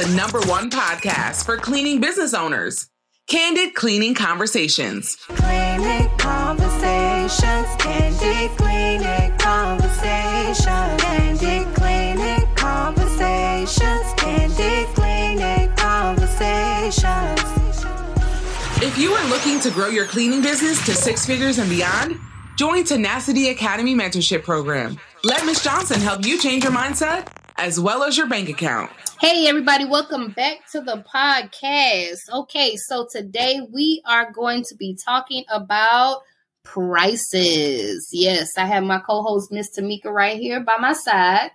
the number one podcast for cleaning business owners Candid Cleaning Conversations. Cleaning conversations, candid cleaning conversations, candid cleaning conversations, candid cleaning conversations. If you are looking to grow your cleaning business to six figures and beyond, join Tenacity Academy Mentorship Program. Let Ms. Johnson help you change your mindset as well as your bank account. Hey, everybody, welcome back to the podcast. Okay, so today we are going to be talking about prices. Yes, I have my co host, Miss Tamika, right here by my side.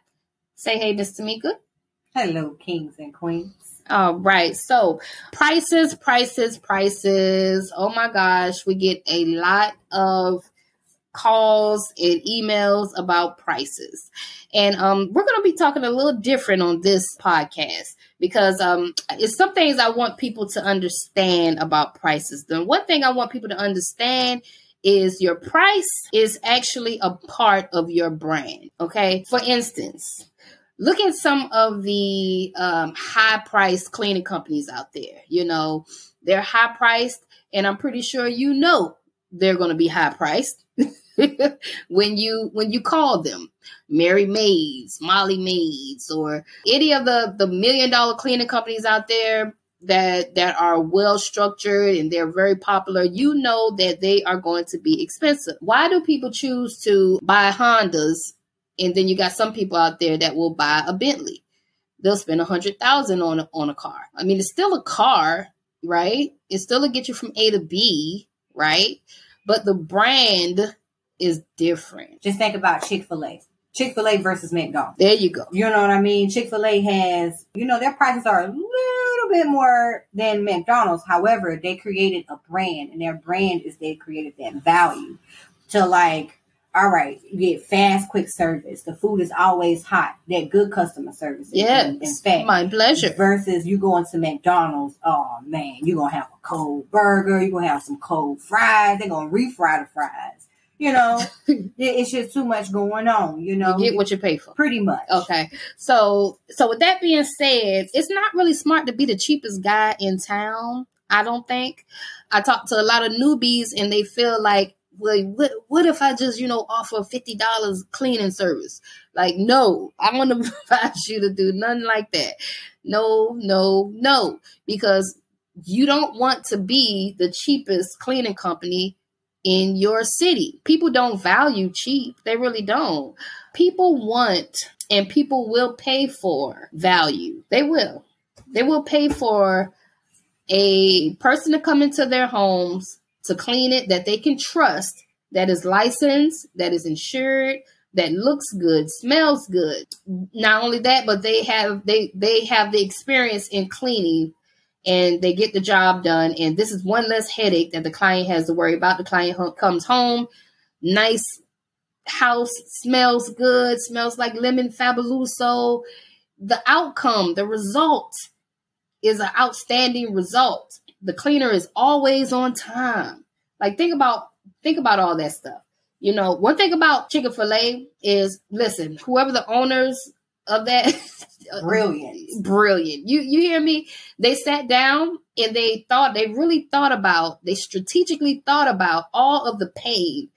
Say hey, Miss Tamika. Hello, kings and queens. All right, so prices, prices, prices. Oh my gosh, we get a lot of calls and emails about prices. And um, we're going to be talking a little different on this podcast because um, it's some things I want people to understand about prices. The one thing I want people to understand is your price is actually a part of your brand. Okay. For instance, look at some of the um, high priced cleaning companies out there. You know, they're high priced, and I'm pretty sure you know they're going to be high priced when you when you call them Merry Maids, Molly Maids, or any of the the million dollar cleaning companies out there that that are well structured and they're very popular, you know that they are going to be expensive. Why do people choose to buy Hondas and then you got some people out there that will buy a Bentley? They'll spend a hundred thousand on a, on a car. I mean, it's still a car, right? It's still to get you from A to B, right? But the brand is different. Just think about Chick fil A. Chick fil A versus McDonald's. There you go. You know what I mean? Chick fil A has, you know, their prices are a little bit more than McDonald's. However, they created a brand, and their brand is they created that value to like, all right, you get fast, quick service. The food is always hot. That good customer service. Yes, in, in fact, my pleasure. Versus you going to McDonald's, oh man, you're gonna have a cold burger, you're gonna have some cold fries, they're gonna refry the fries. You know, it's just too much going on, you know. You get what you pay for. pretty much. Okay. So so with that being said, it's not really smart to be the cheapest guy in town. I don't think. I talk to a lot of newbies and they feel like, well, what, what if I just, you know, offer fifty dollars cleaning service? Like, no, I want to advise you to do nothing like that. No, no, no, because you don't want to be the cheapest cleaning company in your city. People don't value cheap. They really don't. People want and people will pay for value. They will. They will pay for a person to come into their homes to clean it that they can trust, that is licensed, that is insured, that looks good, smells good. Not only that, but they have they they have the experience in cleaning and they get the job done. And this is one less headache that the client has to worry about. The client comes home, nice house, smells good, smells like lemon fabuloso. The outcome, the result is an outstanding result. The cleaner is always on time. Like think about think about all that stuff. You know, one thing about Chick fil A is listen, whoever the owners of that Brilliant. brilliant. You you hear me? They sat down and they thought they really thought about they strategically thought about all of the pain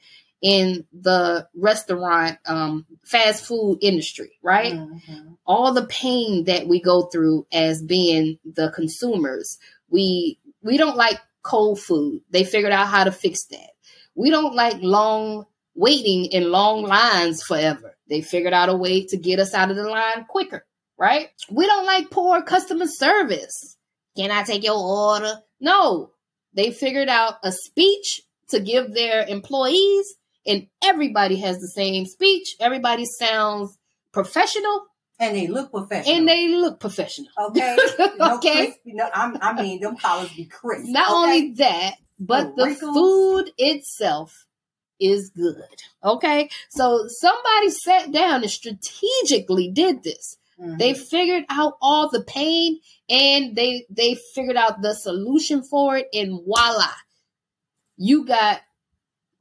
in the restaurant um fast food industry, right? Mhm. all the pain that we go through as being the consumers. We we don't like cold food. They figured out how to fix that. We don't like long waiting in long lines forever. They figured out a way to get us out of the line quicker, right? We don't like poor customer service. Can I take your order? No. They figured out a speech to give their employees and everybody has the same speech. Everybody sounds professional And they look professional. and they look professional. okay. No Okay. crispy, no, I'm, I mean, them collars be crisp. Not okay? only that, but No the food itself is good. Okay. So somebody sat down and strategically did this. Mhm. They figured out all the pain and they they figured out the solution for it and voila. You got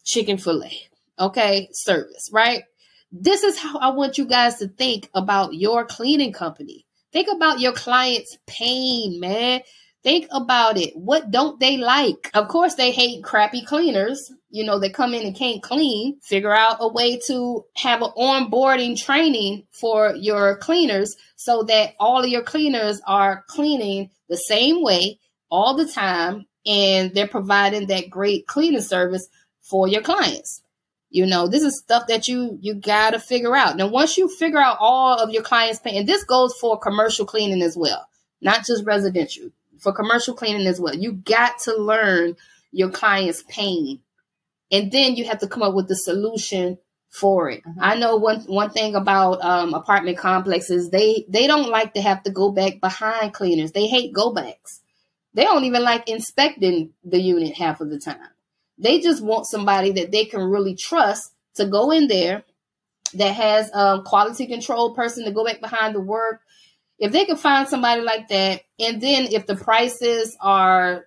Chick fil A. Okay? Service, right? This is how I want you guys to think about your cleaning company. Think about your client's pain, man. Think about it. What don't they like? Of course, they hate crappy cleaners. You know, they come in and can't clean. Figure out a way to have an onboarding training for your cleaners so that all of your cleaners are cleaning the same way all the time and they're providing that great cleaning service for your clients. You know, this is stuff that you you got to figure out. Now, once you figure out all of your clients' pain, and this goes for commercial cleaning as well, not just residential, for commercial cleaning as well. You got to learn your client's pain, and then you have to come up with the solution for it. Mm-hmm. I know one one thing about um, apartment complexes they they don't like to have to go back behind cleaners. They hate go backs. They don't even like inspecting the unit half of the time. They just want somebody that they can really trust to go in there that has a quality control person to go back behind the work. If they can find somebody like that, and then if the prices are,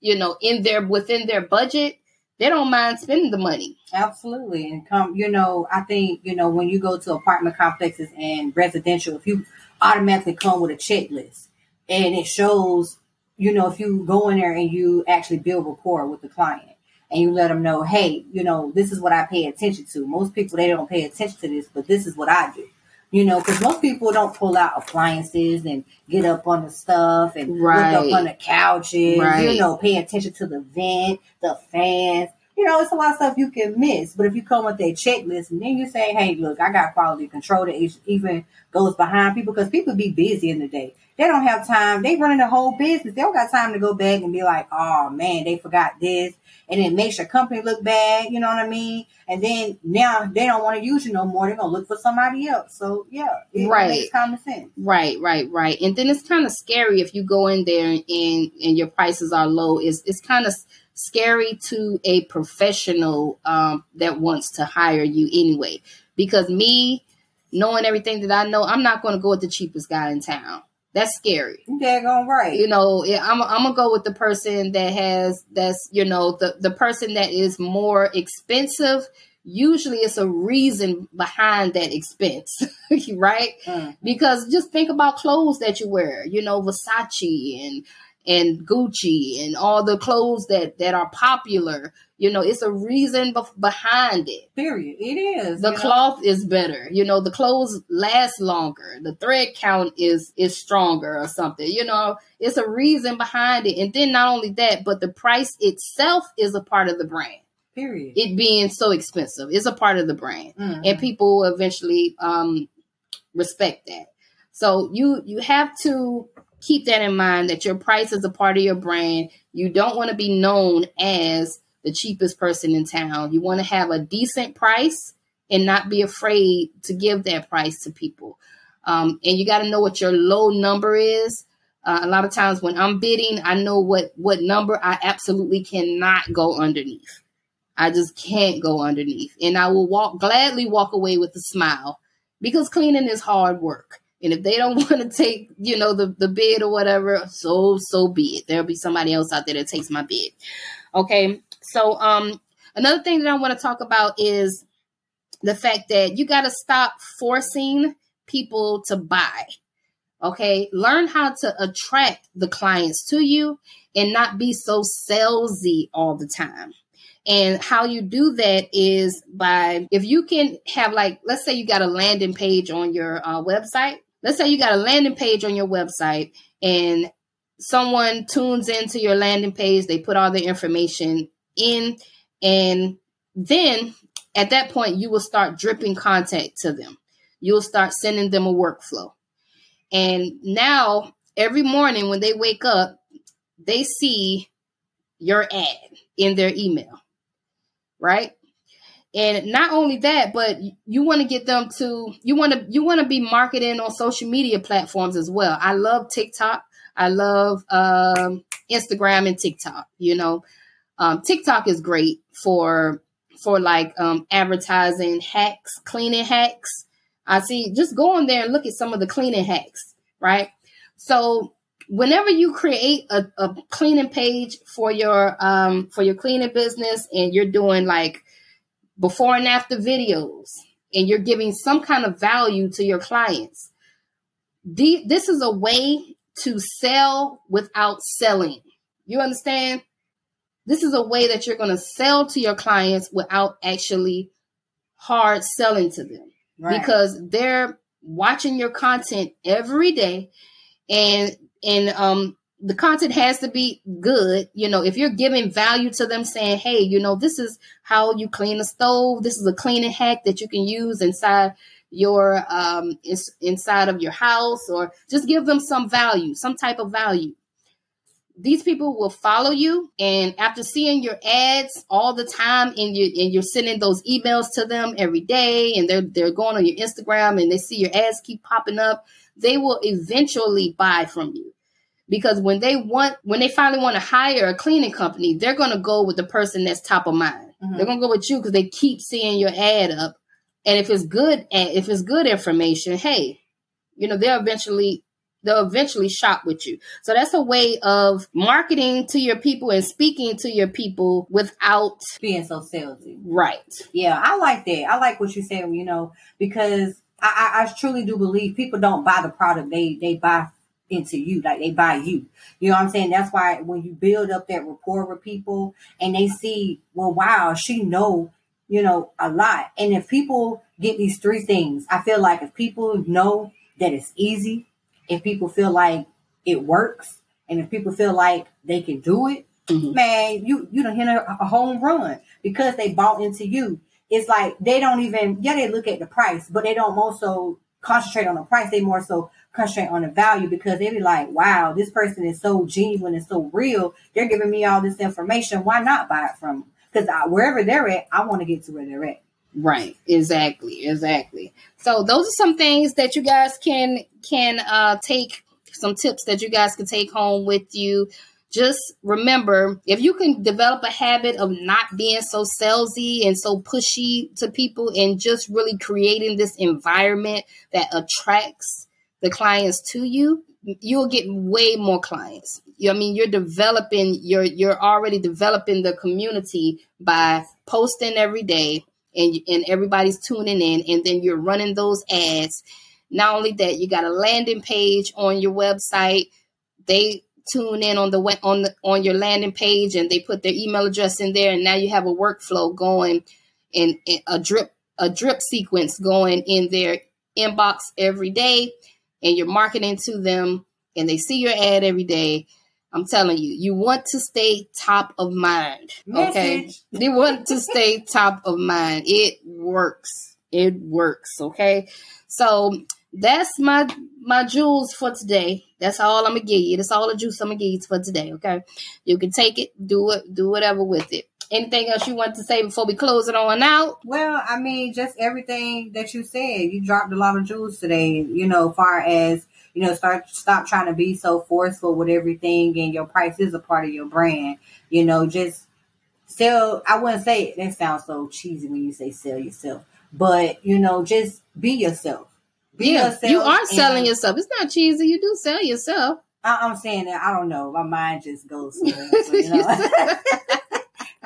you know, in their within their budget, they don't mind spending the money. Absolutely. And come, you know, I think, you know, when you go to apartment complexes and residential, if you automatically come with a checklist and it shows, you know, if you go in there and you actually build rapport with the client and you let them know, hey, you know, this is what I pay attention to. Most people they don't pay attention to this, but this is what I do. You know, because most people don't pull out appliances and get up on the stuff and right. look up on the couches. Right. You know, pay attention to the vent, the fans. You know, it's a lot of stuff you can miss. But if you come with a checklist and then you say, "Hey, look, I got quality control," that even goes behind people because people be busy in the day. They don't have time. They running the whole business. They don't got time to go back and be like, "Oh man, they forgot this." and it makes your company look bad. You know what I mean? And then now they don't want to use you no more. They're gonna look for somebody else. So yeah, it right. makes common sense. Right, right, right. And then it's kind of scary if you go in there and and your prices are low. It's it's kind of scary to a professional um, that wants to hire you anyway. Because me knowing everything that I know, I'm not going to go with the cheapest guy in town. That's scary. Daggone right. You know, I'm, I'm gonna go with the person that has that's you know the the person that is more expensive. Usually, it's a reason behind that expense, right? Mm. Because just think about clothes that you wear. You know, Versace and and Gucci and all the clothes that that are popular. You know, it's a reason be- behind it. Period. It is. The cloth know? is better. You know, the clothes last longer. The thread count is is stronger or something. You know, it's a reason behind it. And then not only that, but the price itself is a part of the brand. Period. It being so expensive is a part of the brand, mm-hmm. and people eventually um, respect that. So you you have to keep that in mind that your price is a part of your brand. You don't want to be known as the cheapest person in town. You want to have a decent price and not be afraid to give that price to people. Um, and you got to know what your low number is. Uh, a lot of times when I'm bidding, I know what what number I absolutely cannot go underneath. I just can't go underneath, and I will walk gladly walk away with a smile because cleaning is hard work. And if they don't want to take, you know, the, the bid or whatever, so so be it. There'll be somebody else out there that takes my bid. Okay. So um another thing that I want to talk about is the fact that you got to stop forcing people to buy. Okay. Learn how to attract the clients to you and not be so salesy all the time. And how you do that is by if you can have like let's say you got a landing page on your uh, website let's say you got a landing page on your website and someone tunes into your landing page, they put all their information in, and then at that point, you will start dripping content to them. You'll start sending them a workflow. And now, every morning when they wake up, they see your ad in their email, right? And not only that, but you want to get them to you want to you want to be marketing on social media platforms as well. I love TikTok. I love um, Instagram and TikTok. You know, um, TikTok is great for for like um, advertising hacks, cleaning hacks. I see. Just go on there and look at some of the cleaning hacks, right? So whenever you create a, a cleaning page for your um, for your cleaning business, and you're doing like before and after videos and you're giving some kind of value to your clients, the, this is a way to sell without selling. You understand? This is a way that you're going to sell to your clients without actually hard selling to them Right. because they're watching your content every day and and um the content has to be good. You know if you're giving value to them saying hey you know this is how you clean a stove. This is a cleaning hack that you can use inside your um ins- inside of your house or just give them some value some type of value. These people will follow you and after seeing your ads all the time and you and you're sending those emails to them every day and they're they're going on your Instagram and they see your ads keep popping up they will eventually buy from you because when they want when they finally want to hire a cleaning company they're going to go with the person that's top of mind Mhm. they're going to go with you because they keep seeing your ad up and if it's good if it's good information hey you know they'll eventually they'll eventually shop with you so that's a way of marketing to your people and speaking to your people without Being so salesy. right Yeah, I like that. I like what you said, you know, because I, I, I truly do believe people don't buy the product, they they buy into you, like they buy you. You know what I'm saying? That's why when you build up that rapport with people and they see, well, wow, she know, you know, a lot. And if people get these three things, I feel like if people know that it's easy, if people feel like it works, and if people feel like they can do it, Mhm. man, you you don't hit a, a home run because they bought into you. It's like they don't even yeah they look at the price, but they don't also concentrate on the price. They more so concentrate on the value because they be like, wow, this person is so genuine and so real. They're giving me all this information. Why not buy it from? them? Because wherever they're at, I want to get to where they're at. Right. Exactly. Exactly. So those are some things that you guys can can uh take some tips that you guys can take home with you. Just remember, if you can develop a habit of not being so salesy and so pushy to people and just really creating this environment that attracts the clients to you, you'll get way more clients. I mean, you're developing, you're you're already developing the community by posting every day, and and everybody's tuning in, and then you're running those ads. Not only that, you got a landing page on your website. They tune in on the on the on your landing page, and they put their email address in there, and now you have a workflow going, and, and a drip a drip sequence going in their inbox every day, and you're marketing to them, and they see your ad every day. I'm telling you, you want to stay top of mind. Okay. Message. You want to stay top of mind. It works. It works. Okay. So that's my my jewels for today. That's all I'm gonna give you. That's all the juice I'm gonna give you for today. Okay. You can take it, do it, do whatever with it. Anything else you want to say before we close it on out? Well, I mean, just everything that you said. You dropped a lot of jewels today. You know, far as you know, start stop trying to be so forceful with everything, and your price is a part of your brand. You know, just sell. I wouldn't say it that sounds so cheesy when you say sell yourself, but you know, just be yourself. Yeah, you are selling yourself. It's not cheesy. You do sell yourself. I, I'm saying that I don't know. My mind just goes. somewhere, so, you know.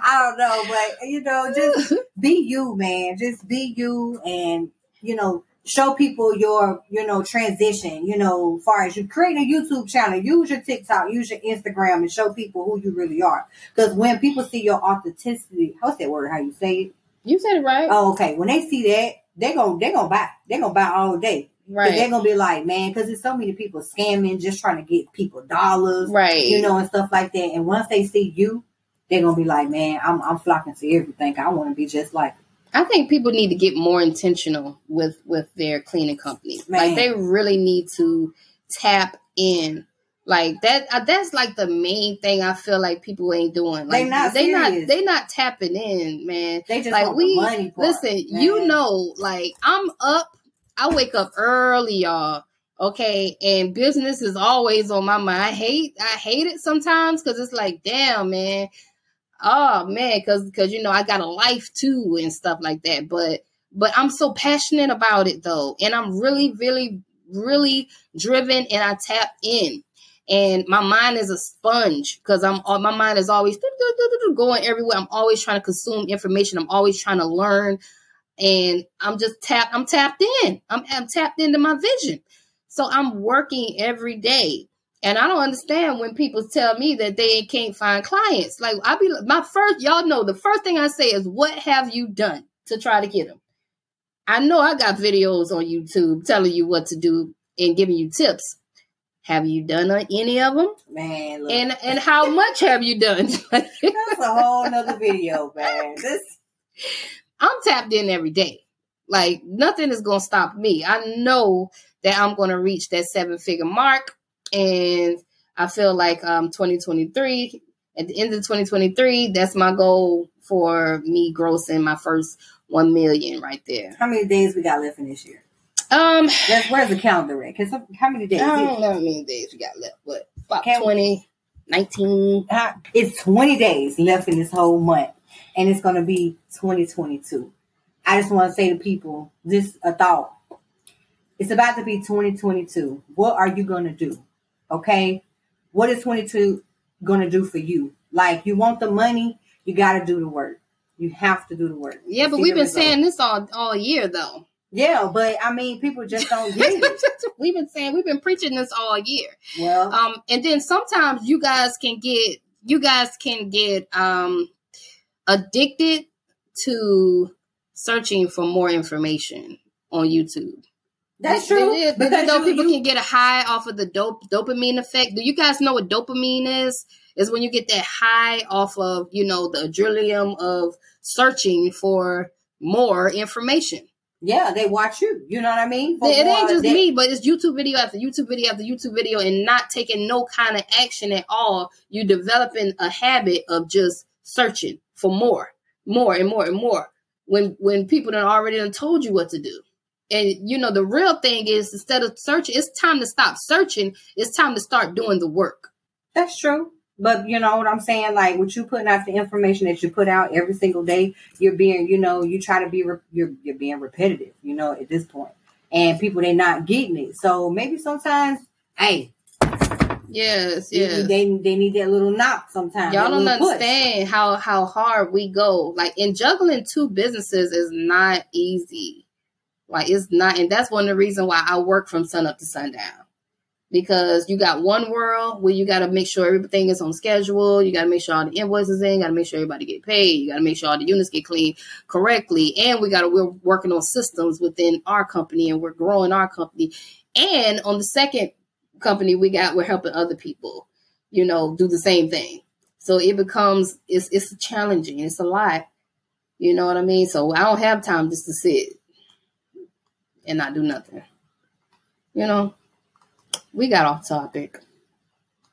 I don't know, but you know, just be you, man. Just be you, and you know, show people your, you know, transition. You know, far as you create a YouTube channel, use your TikTok, use your Instagram, and show people who you really are. Because when people see your authenticity, how's that word? How you say it? You said it right. Oh, okay. When they see that, they gon' they gonna buy. they're gonna buy all day. 'Cause They're gonna be like, man, because there's so many people scamming, just trying to get people dollars Right. you know, and stuff like that. And once they see you, they're gonna be like, man, I'm I'm flocking to everything. I want to be just like. I think people need to get more intentional with with their cleaning companies. Like they really need to tap in. Like that uh, that's like the main thing I feel like people ain't doing. Like They not they not, they not tapping in, man. They just Like want we the money part. listen, man. you know, like I'm up, I wake up early, y'all. Okay, and business is always on my mind. I hate I hate it sometimes because it's like, damn, man. Oh man, because because you know I got a life too and stuff like that. But but I'm so passionate about it though, and I'm really, really, really driven, and I tap in. And my mind is a sponge because I'm my mind is always going everywhere. I'm always trying to consume information. I'm always trying to learn, and I'm just tapped. I'm tapped in. I'm, I'm tapped into my vision. So I'm working every day. And I don't understand when people tell me that they can't find clients. Like I be my first, y'all know the first thing I say is, "What have you done to try to get them?" I know I got videos on YouTube telling you what to do and giving you tips. Have you done any of them? Man, look. And and how much have you done? that's a whole nother video, man. This I'm tapped in every day. Like nothing is gonna stop me. I know that I'm gonna reach that seven figure mark, and I feel like um 2023 at the end of 2023, that's my goal for me grossing my first one million right there. how many days we got left in this year? Um, That's where's the calendar at? Cause how many days? I don't know how many days we got left, but about Can- 20, 19. How- It's 20 days left in this whole month, and it's going to be 2022. I just want to say to people, just a thought. It's about to be 2022. What are you going to do? Okay? What is 22 going to do for you? Like, you want the money, you got to do the work. You have to do the work. Yeah, but we've been result. saying this all all year though. Yeah, but I mean, people just don't get it. we've been saying we've been preaching this all year. Well, Um, and then sometimes you guys can get you guys can get um addicted to searching for more information on YouTube. that's true. did- did you know people you- can get a high off of the dope dopamine effect. Do you guys know what dopamine is? Is when you get that high off of you know the adrenaline of searching for more information. Yeah, they watch you. You know what I mean? For it ain't just they- me, but it's YouTube video after YouTube video after YouTube video, and not taking no kind of action at all. You're developing a habit of just searching for more, more and more and more. When when people done already done told you what to do, and you know the real thing is instead of searching, it's time to stop searching. It's time to start doing the work. That's true. But you know what I'm saying? Like, what you putting out the information that you put out every single day, you're being, you know, you try to be, re- you're you're being repetitive. You know, at this point, and people they're not getting it. So maybe sometimes, hey, Yes, yes. they they need that little knock sometimes. Y'all don't little push. understand how how hard we go. Like in juggling two businesses is not easy. Like it's not, and that's one of the reasons why I work from sun up to sundown. Because you got one world where you got to make sure everything is on schedule. You got to make sure all the invoices in. Got to make sure everybody get paid. You got to make sure all the units get cleaned correctly. And we got to we're working on systems within our company, and we're growing our company. And on the second company we got, we're helping other people you know, do the same thing. So it becomes it's it's challenging. It's a lot. You know what I mean? So I don't have time just to sit and not do nothing. You know, we got off topic.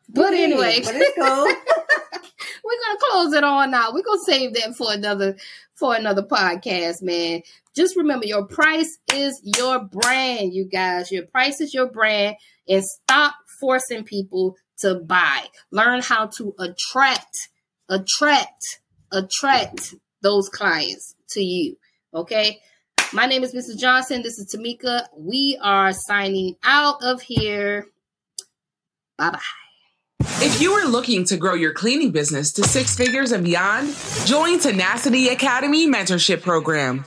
But anyway, but it's cool. we're gonna close it on now. We're gonna save that for another for another podcast, man. Just remember your price is your brand, you guys. Your price is your brand, and stop forcing people to buy. Learn how to attract, attract, attract those clients to you. Okay. My name is Mrs. Johnson. This is Tamika. We are signing out of here. Bye bye. If you are looking to grow your cleaning business to six figures and beyond, join Tenacity Academy Mentorship Program.